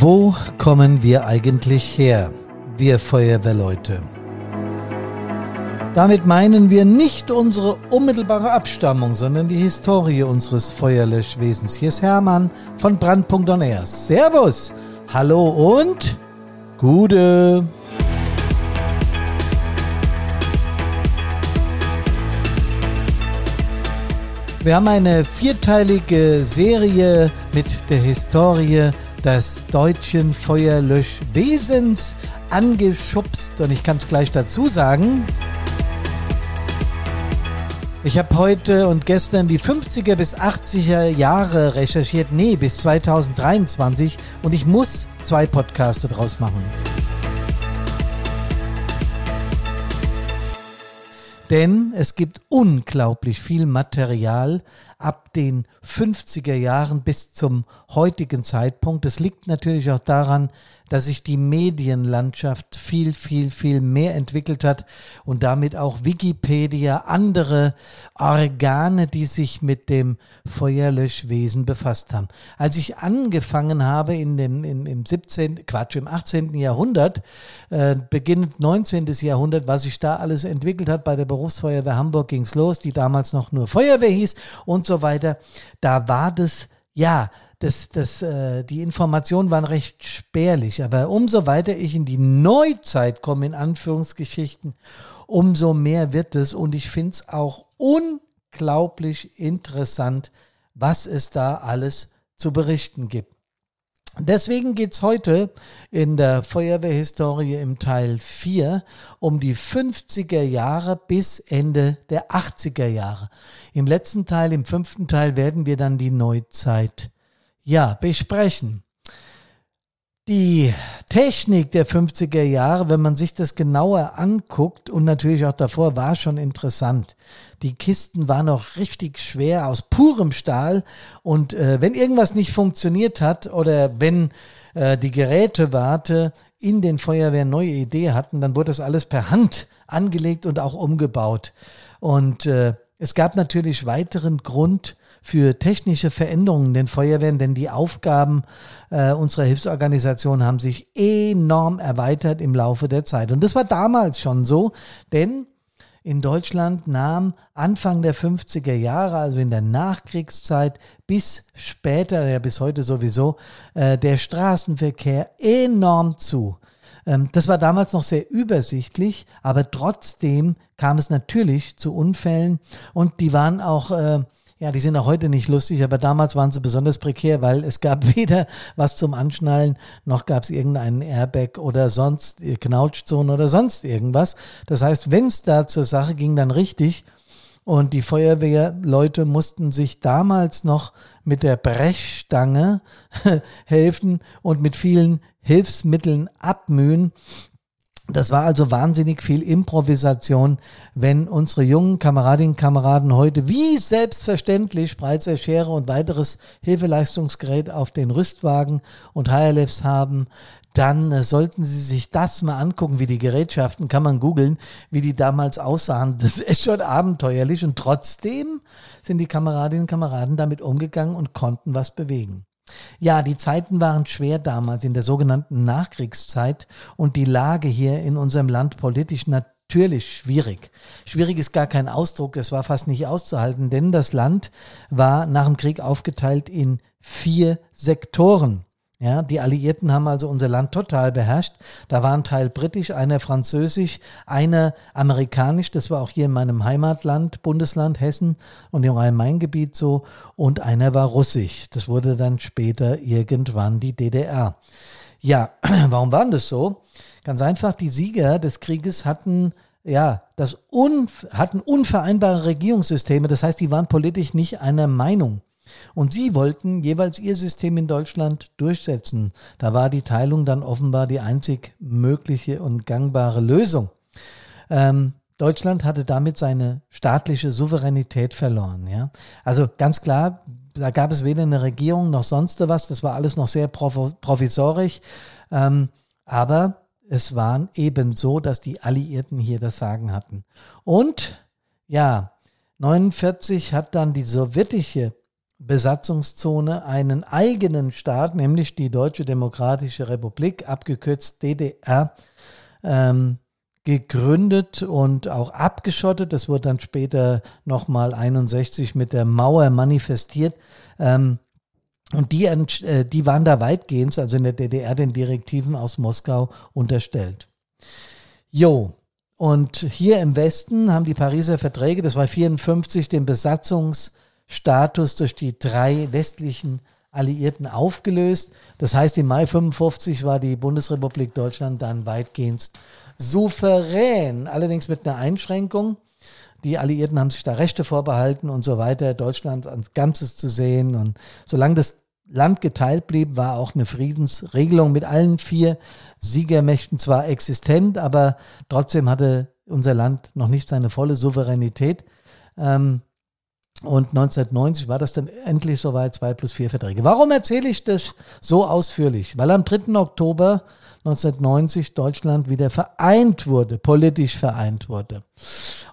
Wo kommen wir eigentlich her, wir Feuerwehrleute? Damit meinen wir nicht unsere unmittelbare Abstammung, sondern die Historie unseres Feuerlöschwesens. Hier ist Hermann von Brandpunkt Air. Servus, hallo und Gude. Wir haben eine vierteilige Serie mit der Historie des deutschen Feuerlöschwesens angeschubst und ich kann es gleich dazu sagen. Ich habe heute und gestern die 50er bis 80er Jahre recherchiert, nee, bis 2023 und ich muss zwei Podcasts daraus machen. Denn es gibt unglaublich viel Material ab den 50er Jahren bis zum heutigen Zeitpunkt. Das liegt natürlich auch daran, dass sich die Medienlandschaft viel, viel, viel mehr entwickelt hat und damit auch Wikipedia, andere Organe, die sich mit dem Feuerlöschwesen befasst haben. Als ich angefangen habe in dem, im, im 17., Quatsch, im 18. Jahrhundert, äh, beginnend 19. Jahrhundert, was sich da alles entwickelt hat, bei der Berufsfeuerwehr Hamburg ging es los, die damals noch nur Feuerwehr hieß und so weiter, da war das, ja, das, das, äh, die Informationen waren recht spärlich. Aber umso weiter ich in die Neuzeit komme, in Anführungsgeschichten, umso mehr wird es. Und ich finde es auch unglaublich interessant, was es da alles zu berichten gibt. Deswegen geht es heute in der Feuerwehrhistorie im Teil 4 um die 50er Jahre bis Ende der 80er Jahre. Im letzten Teil, im fünften Teil, werden wir dann die Neuzeit ja, besprechen. Die Technik der 50er Jahre, wenn man sich das genauer anguckt und natürlich auch davor, war schon interessant. Die Kisten waren noch richtig schwer aus purem Stahl und äh, wenn irgendwas nicht funktioniert hat oder wenn äh, die Gerätewarte in den Feuerwehren neue Idee hatten, dann wurde das alles per Hand angelegt und auch umgebaut. Und äh, es gab natürlich weiteren Grund, für technische Veränderungen den Feuerwehren, denn die Aufgaben äh, unserer Hilfsorganisation haben sich enorm erweitert im Laufe der Zeit. Und das war damals schon so, denn in Deutschland nahm Anfang der 50er Jahre, also in der Nachkriegszeit bis später, ja bis heute sowieso, äh, der Straßenverkehr enorm zu. Ähm, das war damals noch sehr übersichtlich, aber trotzdem kam es natürlich zu Unfällen und die waren auch äh, ja, die sind auch heute nicht lustig, aber damals waren sie besonders prekär, weil es gab weder was zum Anschnallen, noch gab es irgendeinen Airbag oder sonst äh, Knautschzone oder sonst irgendwas. Das heißt, wenn es da zur Sache ging, dann richtig. Und die Feuerwehrleute mussten sich damals noch mit der Brechstange helfen und mit vielen Hilfsmitteln abmühen. Das war also wahnsinnig viel Improvisation, wenn unsere jungen Kameradinnen und Kameraden heute wie selbstverständlich Spreizer Schere und weiteres Hilfeleistungsgerät auf den Rüstwagen und HLFs haben, dann äh, sollten Sie sich das mal angucken, wie die Gerätschaften, kann man googeln, wie die damals aussahen. Das ist schon abenteuerlich und trotzdem sind die Kameradinnen und Kameraden damit umgegangen und konnten was bewegen. Ja, die Zeiten waren schwer damals in der sogenannten Nachkriegszeit und die Lage hier in unserem Land politisch natürlich schwierig. Schwierig ist gar kein Ausdruck, es war fast nicht auszuhalten, denn das Land war nach dem Krieg aufgeteilt in vier Sektoren. Ja, die Alliierten haben also unser Land total beherrscht. Da war ein Teil britisch, einer französisch, einer amerikanisch. Das war auch hier in meinem Heimatland, Bundesland Hessen und im Rhein-Main-Gebiet so. Und einer war russisch. Das wurde dann später irgendwann die DDR. Ja, warum war das so? Ganz einfach, die Sieger des Krieges hatten ja, das unf hatten unvereinbare Regierungssysteme. Das heißt, die waren politisch nicht einer Meinung. Und sie wollten jeweils ihr System in Deutschland durchsetzen. Da war die Teilung dann offenbar die einzig mögliche und gangbare Lösung. Ähm, Deutschland hatte damit seine staatliche Souveränität verloren. Ja? Also ganz klar, da gab es weder eine Regierung noch sonst was. Das war alles noch sehr provisorisch. Ähm, aber es war eben so, dass die Alliierten hier das Sagen hatten. Und ja, 49 hat dann die sowjetische Besatzungszone einen eigenen Staat, nämlich die Deutsche Demokratische Republik, abgekürzt DDR, ähm, gegründet und auch abgeschottet. Das wurde dann später nochmal 61 mit der Mauer manifestiert. Ähm, und die, äh, die waren da weitgehend, also in der DDR, den Direktiven aus Moskau unterstellt. Jo, und hier im Westen haben die Pariser Verträge, das war 54, den Besatzungsstatus durch die drei westlichen Alliierten aufgelöst. Das heißt, im Mai 55 war die Bundesrepublik Deutschland dann weitgehend souverän, allerdings mit einer Einschränkung. Die Alliierten haben sich da Rechte vorbehalten und so weiter, Deutschland als Ganzes zu sehen. Und solange das Land geteilt blieb, war auch eine Friedensregelung mit allen vier Siegermächten zwar existent, aber trotzdem hatte unser Land noch nicht seine volle Souveränität. Ähm, und 1990 war das dann endlich soweit, zwei plus vier Verträge. Warum erzähle ich das so ausführlich? Weil am 3. Oktober 1990 Deutschland wieder vereint wurde, politisch vereint wurde.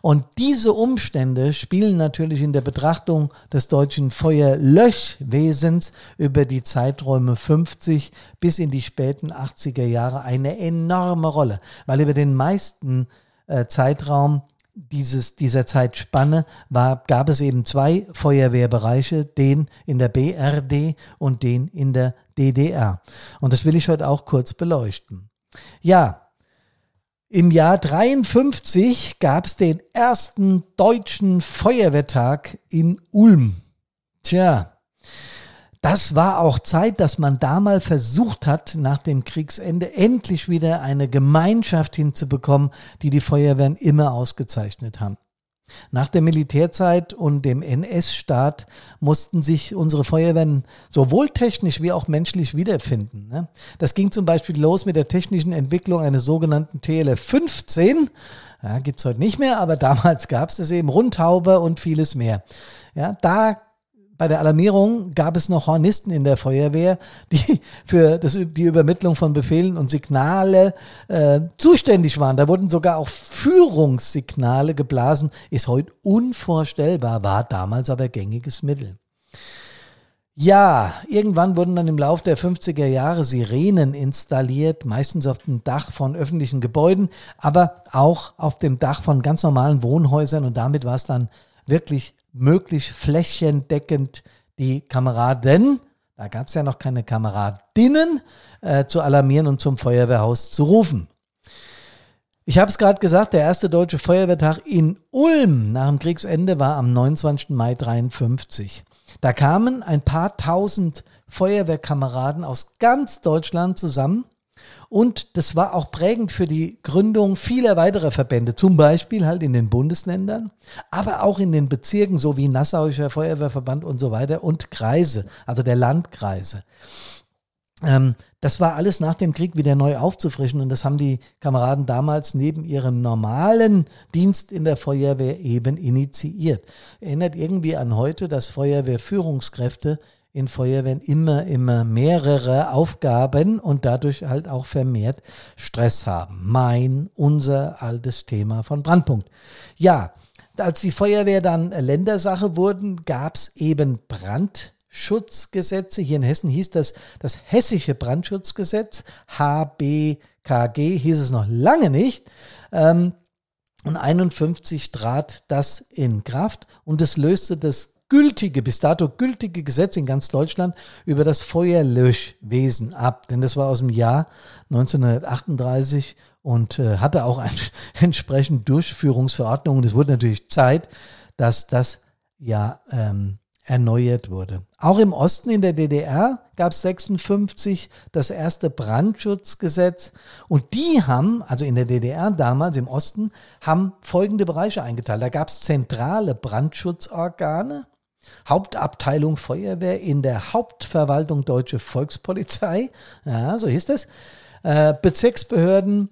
Und diese Umstände spielen natürlich in der Betrachtung des deutschen Feuerlöschwesens über die Zeiträume 50 bis in die späten 80er Jahre eine enorme Rolle, weil über den meisten äh, Zeitraum dieses, dieser Zeitspanne war, gab es eben zwei Feuerwehrbereiche, den in der BRD und den in der DDR. Und das will ich heute auch kurz beleuchten. Ja, im Jahr 53 gab es den ersten deutschen Feuerwehrtag in Ulm. Tja, das war auch Zeit, dass man da mal versucht hat, nach dem Kriegsende endlich wieder eine Gemeinschaft hinzubekommen, die die Feuerwehren immer ausgezeichnet haben. Nach der Militärzeit und dem NS-Staat mussten sich unsere Feuerwehren sowohl technisch wie auch menschlich wiederfinden. Ne? Das ging zum Beispiel los mit der technischen Entwicklung eines sogenannten TLF 15. Ja, Gibt es heute nicht mehr, aber damals gab es es eben, Rundhaube und vieles mehr. Ja, da bei der Alarmierung gab es noch Hornisten in der Feuerwehr, die für das, die Übermittlung von Befehlen und Signale äh, zuständig waren. Da wurden sogar auch Führungssignale geblasen. Ist heute unvorstellbar, war damals aber gängiges Mittel. Ja, irgendwann wurden dann im Laufe der 50er Jahre Sirenen installiert, meistens auf dem Dach von öffentlichen Gebäuden, aber auch auf dem Dach von ganz normalen Wohnhäusern und damit war es dann wirklich möglichst flächendeckend die Kameraden, da gab es ja noch keine Kameradinnen, äh, zu alarmieren und zum Feuerwehrhaus zu rufen. Ich habe es gerade gesagt, der erste deutsche Feuerwehrtag in Ulm nach dem Kriegsende war am 29. Mai 1953. Da kamen ein paar tausend Feuerwehrkameraden aus ganz Deutschland zusammen und das war auch prägend für die Gründung vieler weiterer Verbände, zum Beispiel halt in den Bundesländern, aber auch in den Bezirken, so wie Nassauischer Feuerwehrverband und so weiter und Kreise, also der Landkreise. Ähm, das war alles nach dem Krieg wieder neu aufzufrischen und das haben die Kameraden damals neben ihrem normalen Dienst in der Feuerwehr eben initiiert. Erinnert irgendwie an heute, dass Feuerwehrführungskräfte in Feuerwehren immer, immer mehrere Aufgaben und dadurch halt auch vermehrt Stress haben. Mein, unser altes Thema von Brandpunkt. Ja, als die Feuerwehr dann Ländersache wurden, gab es eben Brandschutzgesetze. Hier in Hessen hieß das das Hessische Brandschutzgesetz, HBKG, hieß es noch lange nicht. Ähm, und 51 trat das in Kraft und es löste das gültige, bis dato gültige Gesetz in ganz Deutschland über das Feuerlöschwesen ab. Denn das war aus dem Jahr 1938 und äh, hatte auch ein, entsprechend Durchführungsverordnungen. Es wurde natürlich Zeit, dass das ja ähm, erneuert wurde. Auch im Osten in der DDR gab es 56 das erste Brandschutzgesetz und die haben, also in der DDR damals im Osten, haben folgende Bereiche eingeteilt. Da gab es zentrale Brandschutzorgane, Hauptabteilung Feuerwehr in der Hauptverwaltung Deutsche Volkspolizei, ja, so hieß es, äh, Bezirksbehörden.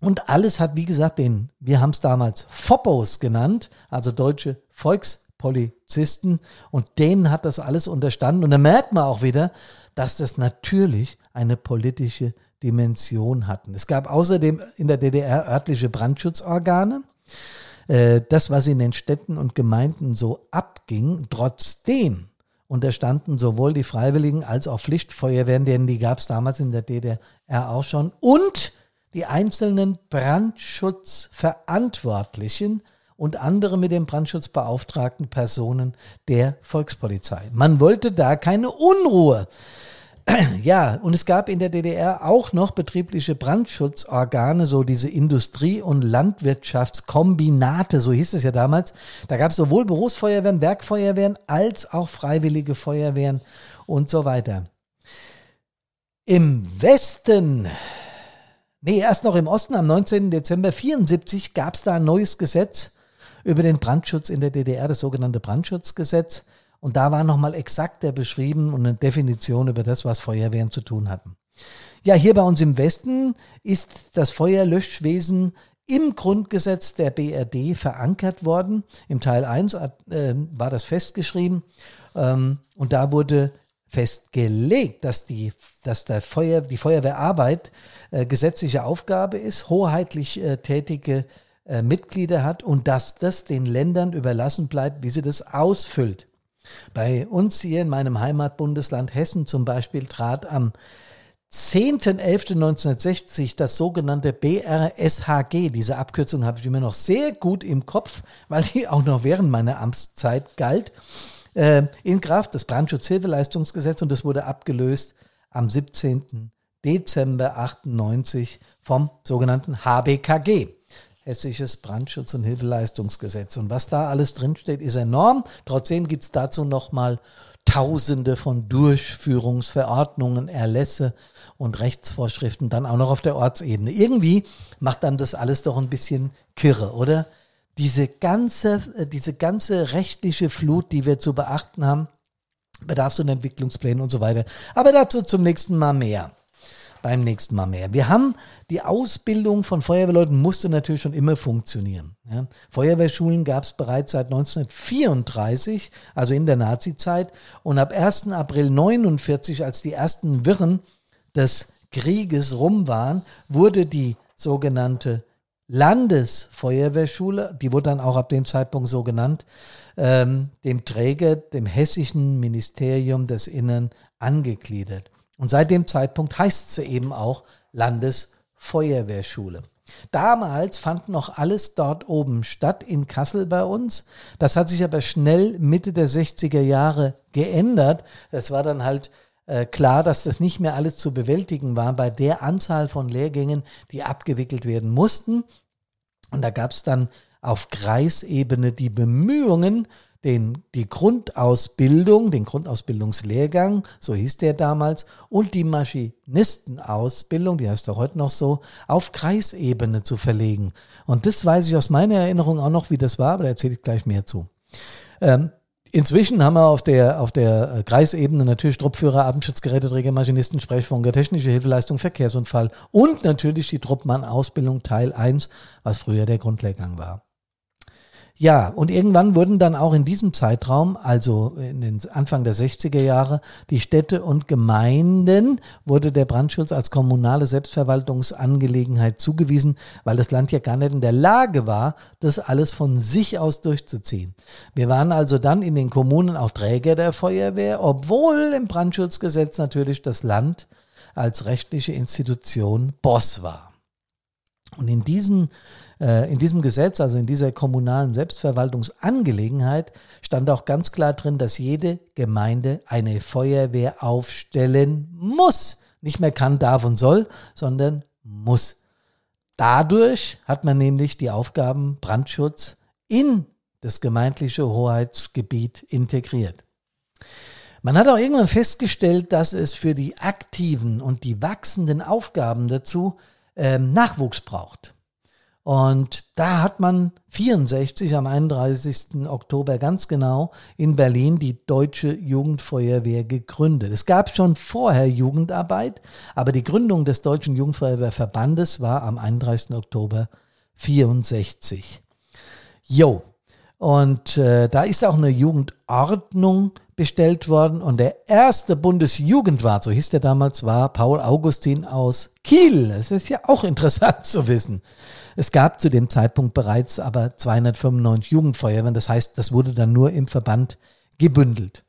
Und alles hat, wie gesagt, den, wir haben es damals FOPOs genannt, also Deutsche Volkspolizisten. Und denen hat das alles unterstanden. Und da merkt man auch wieder, dass das natürlich eine politische Dimension hatten. Es gab außerdem in der DDR örtliche Brandschutzorgane. Äh, das, was in den Städten und Gemeinden so abging, trotzdem, Und da standen sowohl die Freiwilligen als auch Pflichtfeuerwehren, denn die gab es damals in der DDR auch schon. Und die einzelnen Brandschutzverantwortlichen und andere mit dem Brandschutz beauftragten Personen der Volkspolizei. Man wollte da keine Unruhe. Ja, und es gab in der DDR auch noch betriebliche Brandschutzorgane, so diese Industrie- und Landwirtschaftskombinate, so hieß es ja damals. Da gab es sowohl Berufsfeuerwehren, Werkfeuerwehren als auch freiwillige Feuerwehren und so weiter. Im Westen Nee, erst noch im Osten. Am 19. Dezember 1974 gab es da ein neues Gesetz über den Brandschutz in der DDR, das sogenannte Brandschutzgesetz. Und da war nochmal exakter beschrieben und eine Definition über das, was Feuerwehren zu tun hatten. Ja, hier bei uns im Westen ist das Feuerlöschwesen im Grundgesetz der BRD verankert worden. Im Teil 1 äh, war das festgeschrieben. Ähm, und da wurde festgelegt, dass die, dass der Feuer, die Feuerwehrarbeit äh, gesetzliche Aufgabe ist, hoheitlich äh, tätige äh, Mitglieder hat und dass das den Ländern überlassen bleibt, wie sie das ausfüllt. Bei uns hier in meinem Heimatbundesland Hessen zum Beispiel trat am 10.11.1960 das sogenannte BRSHG, diese Abkürzung habe ich immer noch sehr gut im Kopf, weil die auch noch während meiner Amtszeit galt äh, in Kraft, das Brandschutzhilfeleistungsgesetz, und das wurde abgelöst am 17. Dezember 98 vom sogenannten HBKG. Hessisches Brandschutz- und Hilfeleistungsgesetz. Und was da alles drinsteht, ist enorm. Trotzdem gibt es dazu nochmal Tausende von Durchführungsverordnungen, Erlässe und Rechtsvorschriften, dann auch noch auf der Ortsebene. Irgendwie macht dann das alles doch ein bisschen kirre, oder? diese ganze, äh, diese ganze rechtliche Flut, die wir zu beachten haben, Bedarfs- und Entwicklungspläne und so weiter. Aber dazu zum nächsten Mal mehr. Beim nächsten Mal mehr. Wir haben die Ausbildung von Feuerwehrleuten musste natürlich schon immer funktionieren. Ja. Feuerwehrschulen gab es bereits seit 1934, also in der Nazizeit. Und ab 1. April 1949, als die ersten Wirren des Krieges rum waren, wurde die sogenannte Landesfeuerwehrschule, die wurde dann auch ab dem Zeitpunkt so genannt, ähm, dem Träger, dem hessischen Ministerium des Innern angegliedert. Und seit dem Zeitpunkt heißt sie eben auch Landesfeuerwehrschule. Damals fand noch alles dort oben statt, in Kassel bei uns. Das hat sich aber schnell Mitte der 60er Jahre geändert. Es war dann halt äh, klar, dass das nicht mehr alles zu bewältigen war bei der Anzahl von Lehrgängen, die abgewickelt werden mussten. Und da gab es dann auf Kreisebene die Bemühungen, den, die Grundausbildung, den Grundausbildungslehrgang, so hieß der damals, und die Maschinistenausbildung, die heißt doch heute noch so, auf Kreisebene zu verlegen. Und das weiß ich aus meiner Erinnerung auch noch, wie das war, aber da erzähle ich gleich mehr zu. Ähm, Inzwischen haben wir auf der, auf der äh, Kreisebene natürlich Truppführer, Abendschutzgeräteträger, Maschinisten, Sprechfunker, technische Hilfeleistung, Verkehrsunfall und natürlich die Truppmann-Ausbildung Teil 1, was früher der Grundlehrgang war. Ja, und irgendwann wurden dann auch in diesem Zeitraum, also in den Anfang der 60er Jahre, die Städte und Gemeinden wurde der Brandschutz als kommunale Selbstverwaltungsangelegenheit zugewiesen, weil das Land ja gar nicht in der Lage war, das alles von sich aus durchzuziehen. Wir waren also dann in den Kommunen auch Träger der Feuerwehr, obwohl im Brandschutzgesetz natürlich das Land als rechtliche Institution Boss war. Und in diesen äh, in diesem Gesetz, also in dieser kommunalen Selbstverwaltungsangelegenheit, stand auch ganz klar drin, dass jede Gemeinde eine Feuerwehr aufstellen muss. Nicht mehr kann, darf und soll, sondern muss. Dadurch hat man nämlich die Aufgaben Brandschutz in das gemeindliche Hoheitsgebiet integriert. Man hat auch irgendwann festgestellt, dass es für die aktiven und die wachsenden Aufgaben dazu ähm, Nachwuchs braucht. Und da hat man 64 am 31. Oktober ganz genau in Berlin die Deutsche Jugendfeuerwehr gegründet. Es gab schon vorher Jugendarbeit, aber die Gründung des Deutschen Jugendfeuerwehrverbandes war am 31. Oktober 64. Jo, und äh, da ist auch eine Jugendordnung bestellt worden und der erste Bundesjugendwart, so hieß der damals, war Paul Augustin aus Kiel. Das ist ja auch interessant zu wissen. Es gab zu dem Zeitpunkt bereits aber 295 Jugendfeuerwehren. Das heißt, das wurde dann nur im Verband gebündelt.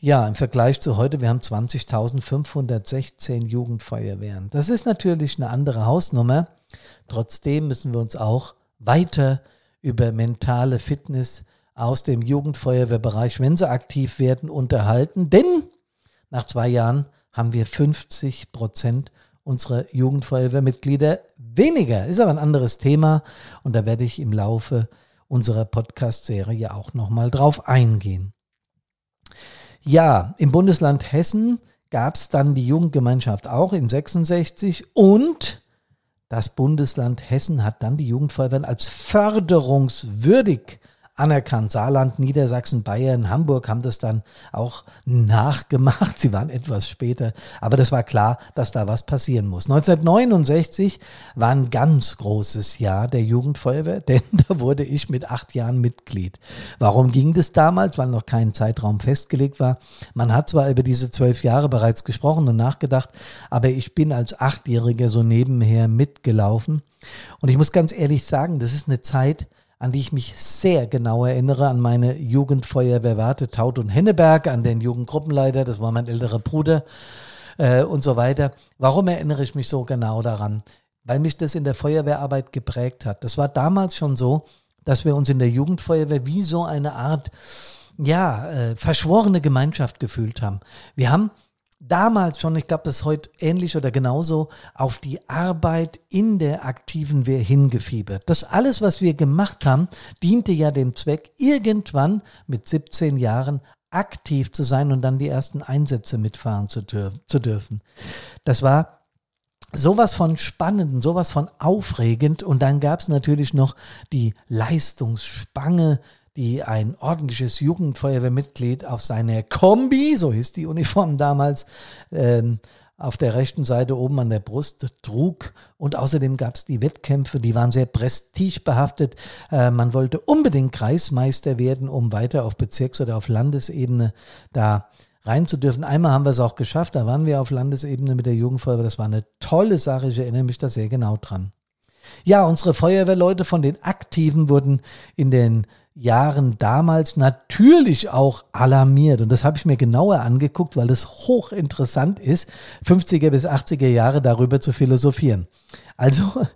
Ja, im Vergleich zu heute, wir haben 20.516 Jugendfeuerwehren. Das ist natürlich eine andere Hausnummer. Trotzdem müssen wir uns auch weiter über mentale Fitness aus dem Jugendfeuerwehrbereich, wenn sie aktiv werden, unterhalten. Denn nach zwei Jahren haben wir 50 Prozent unserer Jugendfeuerwehrmitglieder weniger. Ist aber ein anderes Thema und da werde ich im Laufe unserer Podcast-Serie auch nochmal drauf eingehen. Ja, im Bundesland Hessen gab es dann die Jugendgemeinschaft auch in 66 und das Bundesland Hessen hat dann die Jugendfeuerwehren als förderungswürdig anerkannt. Saarland, Niedersachsen, Bayern, Hamburg haben das dann auch nachgemacht. Sie waren etwas später, aber das war klar, dass da was passieren muss. 1969 war ein ganz großes Jahr der Jugendfeuerwehr, denn da wurde ich mit acht Jahren Mitglied. Warum ging das damals? Weil noch kein Zeitraum festgelegt war. Man hat zwar über diese zwölf Jahre bereits gesprochen und nachgedacht, aber ich bin als Achtjähriger so nebenher mitgelaufen. Und ich muss ganz ehrlich sagen, das ist eine Zeit, an die ich mich sehr genau erinnere, an meine Jugendfeuerwehr Warte, Taut und Henneberg, an den Jugendgruppenleiter, das war mein älterer Bruder äh, und so weiter. Warum erinnere ich mich so genau daran? Weil mich das in der Feuerwehrarbeit geprägt hat. Das war damals schon so, dass wir uns in der Jugendfeuerwehr wie so eine Art, ja, äh, verschworene Gemeinschaft gefühlt haben. Wir haben damals schon, ich glaube, das ist heute ähnlich oder genauso, auf die Arbeit in der aktiven Wehr hingefiebert. Das alles, was wir gemacht haben, diente ja dem Zweck, irgendwann mit 17 Jahren aktiv zu sein und dann die ersten Einsätze mitfahren zu, zu dürfen. Das war sowas von spannend, sowas von aufregend und dann gab es natürlich noch die Leistungsspange, die ein ordentliches Jugendfeuerwehrmitglied auf seiner Kombi, so hieß die Uniform damals, ähm, auf der rechten Seite oben an der Brust trug. Und außerdem gab es die Wettkämpfe, die waren sehr prestigebehaftet. Äh, man wollte unbedingt Kreismeister werden, um weiter auf Bezirks- oder auf Landesebene da rein zu dürfen. Einmal haben wir es auch geschafft, da waren wir auf Landesebene mit der Jugendfeuerwehr. Das war eine tolle Sache, ich erinnere mich da sehr genau dran. Ja, unsere Feuerwehrleute von den Aktiven wurden in den Jahren damals natürlich auch alarmiert. Und das habe ich mir genauer angeguckt, weil es hochinteressant ist, 50er bis 80er Jahre darüber zu philosophieren. Also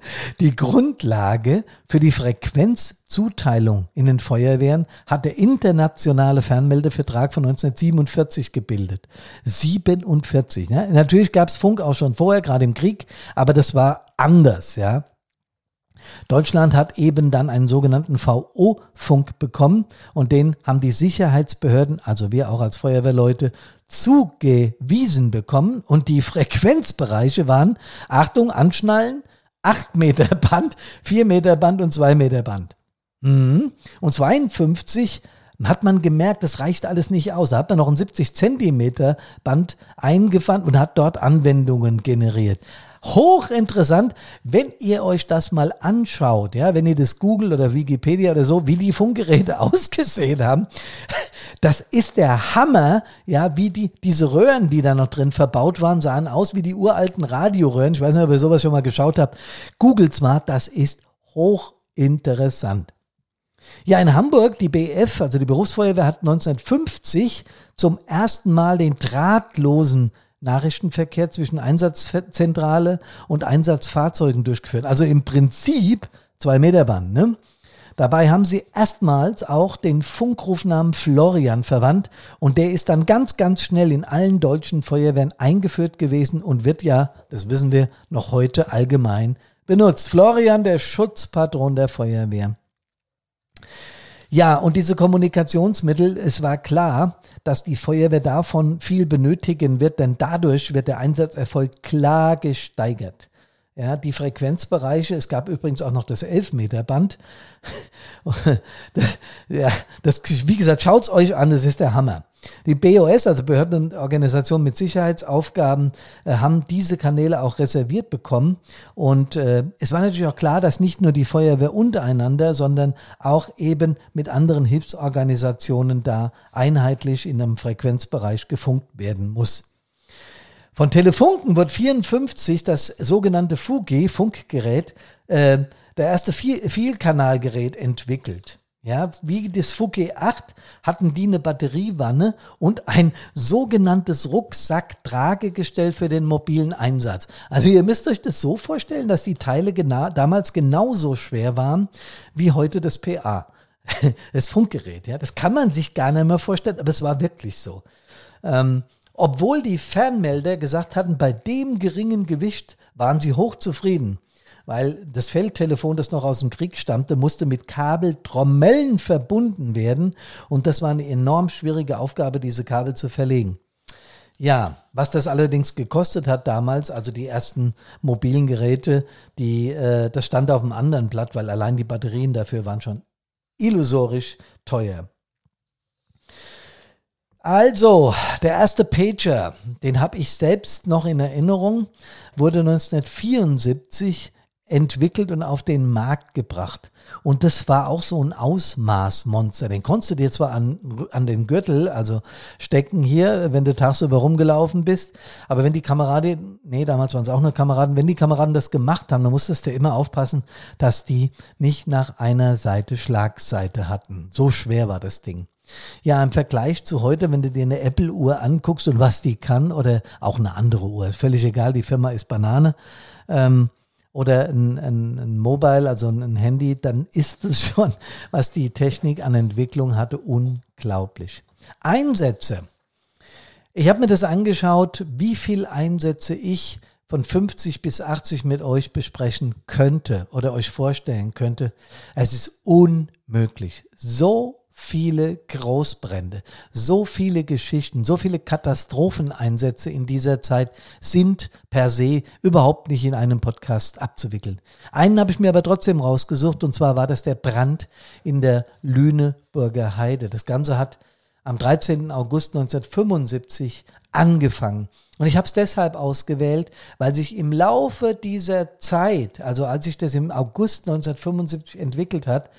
die Grundlage für die Frequenzzuteilung in den Feuerwehren hat der internationale Fernmeldevertrag von 1947 gebildet. 47. Ne? Natürlich gab es Funk auch schon vorher, gerade im Krieg, aber das war anders, ja. Deutschland hat eben dann einen sogenannten VO-Funk bekommen und den haben die Sicherheitsbehörden, also wir auch als Feuerwehrleute, zugewiesen bekommen und die Frequenzbereiche waren, Achtung, anschnallen, 8 Meter Band, 4 Meter Band und 2 Meter Band. Mhm. Und 52 hat man gemerkt, das reicht alles nicht aus. Da hat man noch ein 70 Zentimeter Band eingefangen und hat dort Anwendungen generiert hochinteressant, wenn ihr euch das mal anschaut, ja, wenn ihr das Google oder Wikipedia oder so, wie die Funkgeräte ausgesehen haben. Das ist der Hammer, ja, wie die, diese Röhren, die da noch drin verbaut waren, sahen aus wie die uralten Radioröhren. Ich weiß nicht, ob ihr sowas schon mal geschaut habt. Googles mal, das ist hochinteressant. Ja, in Hamburg, die BF, also die Berufsfeuerwehr, hat 1950 zum ersten Mal den drahtlosen Nachrichtenverkehr zwischen Einsatzzentrale und Einsatzfahrzeugen durchgeführt. Also im Prinzip zwei Meter Band. Ne? Dabei haben sie erstmals auch den Funkrufnamen Florian verwandt und der ist dann ganz, ganz schnell in allen deutschen Feuerwehren eingeführt gewesen und wird ja, das wissen wir, noch heute allgemein benutzt. Florian, der Schutzpatron der Feuerwehr. Ja, und diese Kommunikationsmittel, es war klar, dass die Feuerwehr davon viel benötigen wird, denn dadurch wird der Einsatzerfolg klar gesteigert. Ja, die Frequenzbereiche, es gab übrigens auch noch das Elfmeterband. ja, das, wie gesagt, schaut's euch an, das ist der Hammer. Die BOS, also Behörden und Organisationen mit Sicherheitsaufgaben, äh, haben diese Kanäle auch reserviert bekommen. Und äh, es war natürlich auch klar, dass nicht nur die Feuerwehr untereinander, sondern auch eben mit anderen Hilfsorganisationen da einheitlich in einem Frequenzbereich gefunkt werden muss. Von Telefunken wird 54 das sogenannte Fugi, Funkgerät, äh, der erste Vielkanalgerät entwickelt. Ja, wie das Fouquet 8 hatten die eine Batteriewanne und ein sogenanntes Rucksack-Tragegestell für den mobilen Einsatz. Also ihr müsst euch das so vorstellen, dass die Teile genau, damals genauso schwer waren wie heute das PA. Das Funkgerät, ja. Das kann man sich gar nicht mehr vorstellen, aber es war wirklich so. Ähm, obwohl die Fernmelder gesagt hatten, bei dem geringen Gewicht waren sie hochzufrieden weil das Feldtelefon, das noch aus dem Krieg stammte, musste mit Kabeltrommellen verbunden werden und das war eine enorm schwierige Aufgabe, diese Kabel zu verlegen. Ja, was das allerdings gekostet hat damals, also die ersten mobilen Geräte, die, äh, das stand auf einem anderen Blatt, weil allein die Batterien dafür waren schon illusorisch teuer. Also, der erste Pager, den habe ich selbst noch in Erinnerung, wurde 1974 entwickelt und auf den Markt gebracht. Und das war auch so ein Ausmaßmonster. Den konntest du dir zwar an, an den Gürtel, also stecken hier, wenn du tagsüber rumgelaufen bist, aber wenn die Kameraden, nee, damals waren es auch nur Kameraden, wenn die Kameraden das gemacht haben, dann musstest du immer aufpassen, dass die nicht nach einer Seite Schlagseite hatten. So schwer war das Ding. Ja, im Vergleich zu heute, wenn du dir eine Apple-Uhr anguckst und was die kann, oder auch eine andere Uhr, völlig egal, die Firma ist Banane, ähm, oder ein, ein, ein Mobile, also ein Handy, dann ist es schon, was die Technik an Entwicklung hatte, unglaublich. Einsätze. Ich habe mir das angeschaut, wie viel Einsätze ich von 50 bis 80 mit euch besprechen könnte oder euch vorstellen könnte. Es ist unmöglich. So viele Großbrände, so viele Geschichten, so viele Katastropheneinsätze in dieser Zeit sind per se überhaupt nicht in einem Podcast abzuwickeln. Einen habe ich mir aber trotzdem rausgesucht und zwar war das der Brand in der Lüneburger Heide. Das Ganze hat am 13. August 1975 angefangen. Und ich habe es deshalb ausgewählt, weil sich im Laufe dieser Zeit, also als sich das im August 1975 entwickelt hat,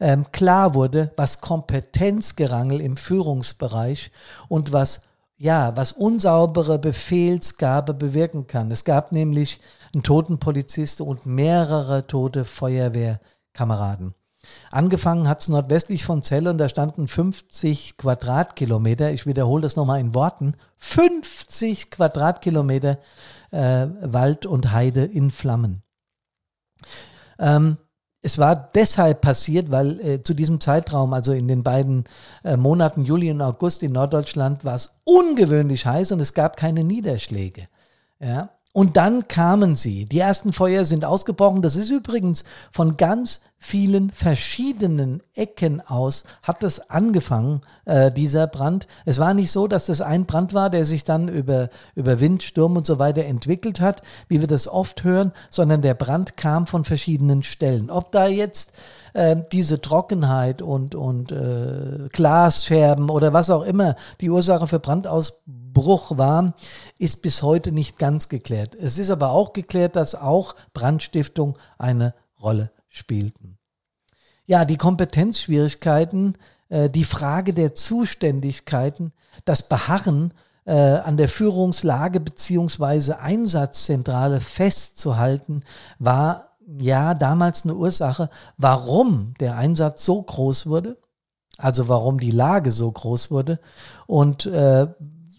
ähm, klar wurde, was Kompetenzgerangel im Führungsbereich und was ja, was unsaubere Befehlsgabe bewirken kann. Es gab nämlich einen toten Polizisten und mehrere tote Feuerwehrkameraden. Angefangen hat es nordwestlich von Celle und da standen 50 Quadratkilometer, ich wiederhole das nochmal in Worten, 50 Quadratkilometer äh, Wald und Heide in Flammen. Ähm, es war deshalb passiert, weil äh, zu diesem Zeitraum, also in den beiden äh, Monaten Juli und August in Norddeutschland, war es ungewöhnlich heiß und es gab keine Niederschläge. Ja? Und dann kamen sie. Die ersten Feuer sind ausgebrochen. Das ist übrigens von ganz vielen verschiedenen Ecken aus hat es angefangen, äh, dieser Brand. Es war nicht so, dass das ein Brand war, der sich dann über, über Wind, Sturm und so weiter entwickelt hat, wie wir das oft hören, sondern der Brand kam von verschiedenen Stellen. Ob da jetzt äh, diese Trockenheit und, und äh, Glasscherben oder was auch immer die Ursache für Brandausbruch war, ist bis heute nicht ganz geklärt. Es ist aber auch geklärt, dass auch Brandstiftung eine Rolle spielten. Ja, die Kompetenzschwierigkeiten, äh, die Frage der Zuständigkeiten, das Beharren äh, an der Führungslage beziehungsweise Einsatzzentrale festzuhalten, war ja damals eine Ursache, warum der Einsatz so groß wurde, also warum die Lage so groß wurde. Und äh,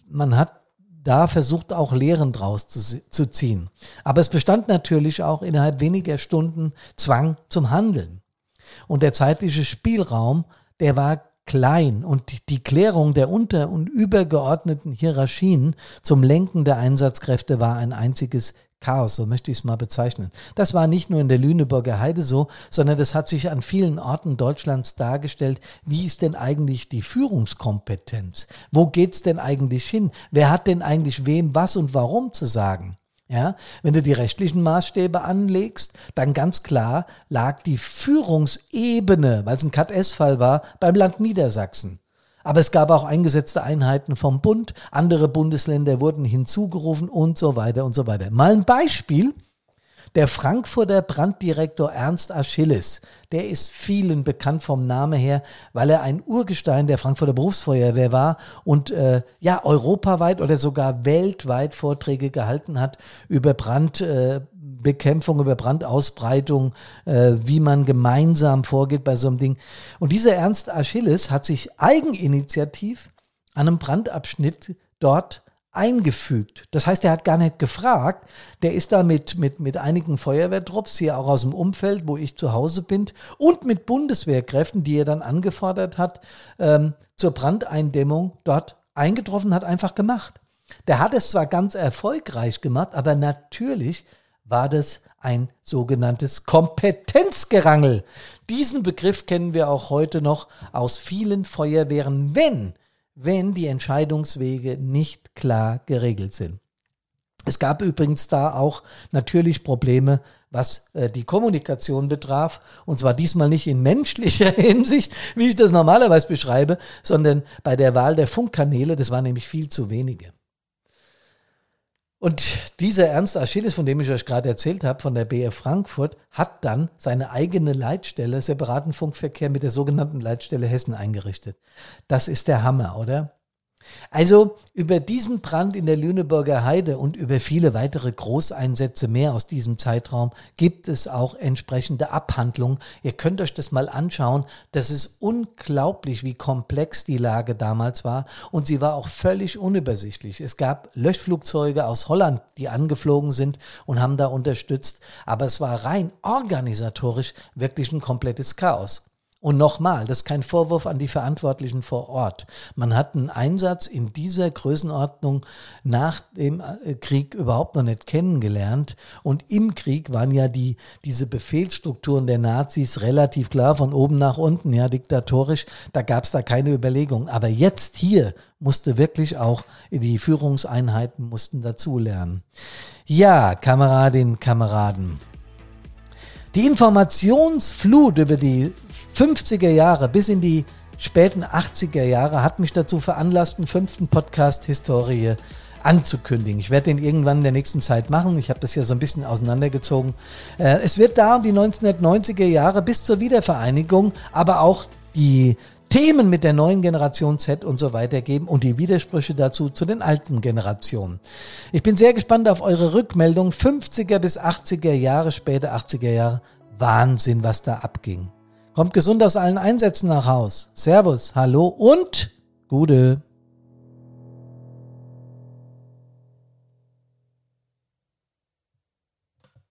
man hat da versucht auch Lehren draus zu, zu ziehen. Aber es bestand natürlich auch innerhalb weniger Stunden Zwang zum Handeln. Und der zeitliche Spielraum, der war klein und die Klärung der unter- und übergeordneten Hierarchien zum Lenken der Einsatzkräfte war ein einziges Chaos, so möchte ich es mal bezeichnen. Das war nicht nur in der Lüneburger Heide so, sondern das hat sich an vielen Orten Deutschlands dargestellt. Wie ist denn eigentlich die Führungskompetenz? Wo geht es denn eigentlich hin? Wer hat denn eigentlich wem was und warum zu sagen? Ja, wenn du die rechtlichen Maßstäbe anlegst, dann ganz klar lag die Führungsebene, weil es ein Cut-S-Fall war, beim Land Niedersachsen. Aber es gab auch eingesetzte Einheiten vom Bund, andere Bundesländer wurden hinzugerufen und so weiter und so weiter. Mal ein Beispiel. Der Frankfurter Branddirektor Ernst Achilles, der ist vielen bekannt vom Namen her, weil er ein Urgestein der Frankfurter Berufsfeuerwehr war und äh, ja europaweit oder sogar weltweit Vorträge gehalten hat über Brand. Äh, Brandbekämpfung, über Brandausbreitung, äh, wie man gemeinsam vorgeht bei so einem Ding. Und dieser Ernst Achilles hat sich eigeninitiativ an einem Brandabschnitt dort eingefügt. Das heißt, er hat gar nicht gefragt. Der ist da mit, mit, mit einigen Feuerwehrtrupps, hier auch aus dem Umfeld, wo ich zu Hause bin, und mit Bundeswehrkräften, die er dann angefordert hat, ähm, zur Brandeindämmung dort eingetroffen, hat einfach gemacht. Der hat es zwar ganz erfolgreich gemacht, aber natürlich war das ein sogenanntes Kompetenzgerangel. Diesen Begriff kennen wir auch heute noch aus vielen Feuerwehren, wenn wenn die Entscheidungswege nicht klar geregelt sind. Es gab übrigens da auch natürlich Probleme, was äh, die Kommunikation betraf. Und zwar diesmal nicht in menschlicher Hinsicht, wie ich das normalerweise beschreibe, sondern bei der Wahl der Funkkanäle. Das waren nämlich viel zu wenige. Und dieser Ernst Achilles, von dem ich euch gerade erzählt habe, von der BF Frankfurt, hat dann seine eigene Leitstelle, separaten Funkverkehr mit der sogenannten Leitstelle Hessen eingerichtet. Das ist der Hammer, oder? Also über diesen Brand in der Lüneburger Heide und über viele weitere Großeinsätze mehr aus diesem Zeitraum gibt es auch entsprechende Abhandlungen. Ihr könnt euch das mal anschauen. Das ist unglaublich, wie komplex die Lage damals war und sie war auch völlig unübersichtlich. Es gab Löschflugzeuge aus Holland, die angeflogen sind und haben da unterstützt, aber es war rein organisatorisch wirklich ein komplettes Chaos. Und nochmal, das ist kein Vorwurf an die Verantwortlichen vor Ort. Man hat einen Einsatz in dieser Größenordnung nach dem äh, Krieg überhaupt noch nicht kennengelernt. Und im Krieg waren ja die, diese Befehlsstrukturen der Nazis relativ klar von oben nach unten, ja, diktatorisch. Da gab es da keine Überlegung. Aber jetzt hier musste wirklich auch die Führungseinheiten mussten dazulernen. Ja, Kameradinnen, Kameraden. Die Informationsflut über die 50er Jahre bis in die späten 80er Jahre hat mich dazu veranlasst, einen fünften Podcast Historie anzukündigen. Ich werde den irgendwann in der nächsten Zeit machen. Ich habe das ja so ein bisschen auseinandergezogen. Äh, es wird da um die 1990er Jahre bis zur Wiedervereinigung, aber auch die Themen mit der neuen Generation Z und so weiter geben und die Widersprüche dazu zu den alten Generationen. Ich bin sehr gespannt auf eure Rückmeldung. 50er bis 80er Jahre, später 80er Jahre. Wahnsinn, was da abging. Kommt gesund aus allen Einsätzen nach Haus. Servus, hallo und Gute.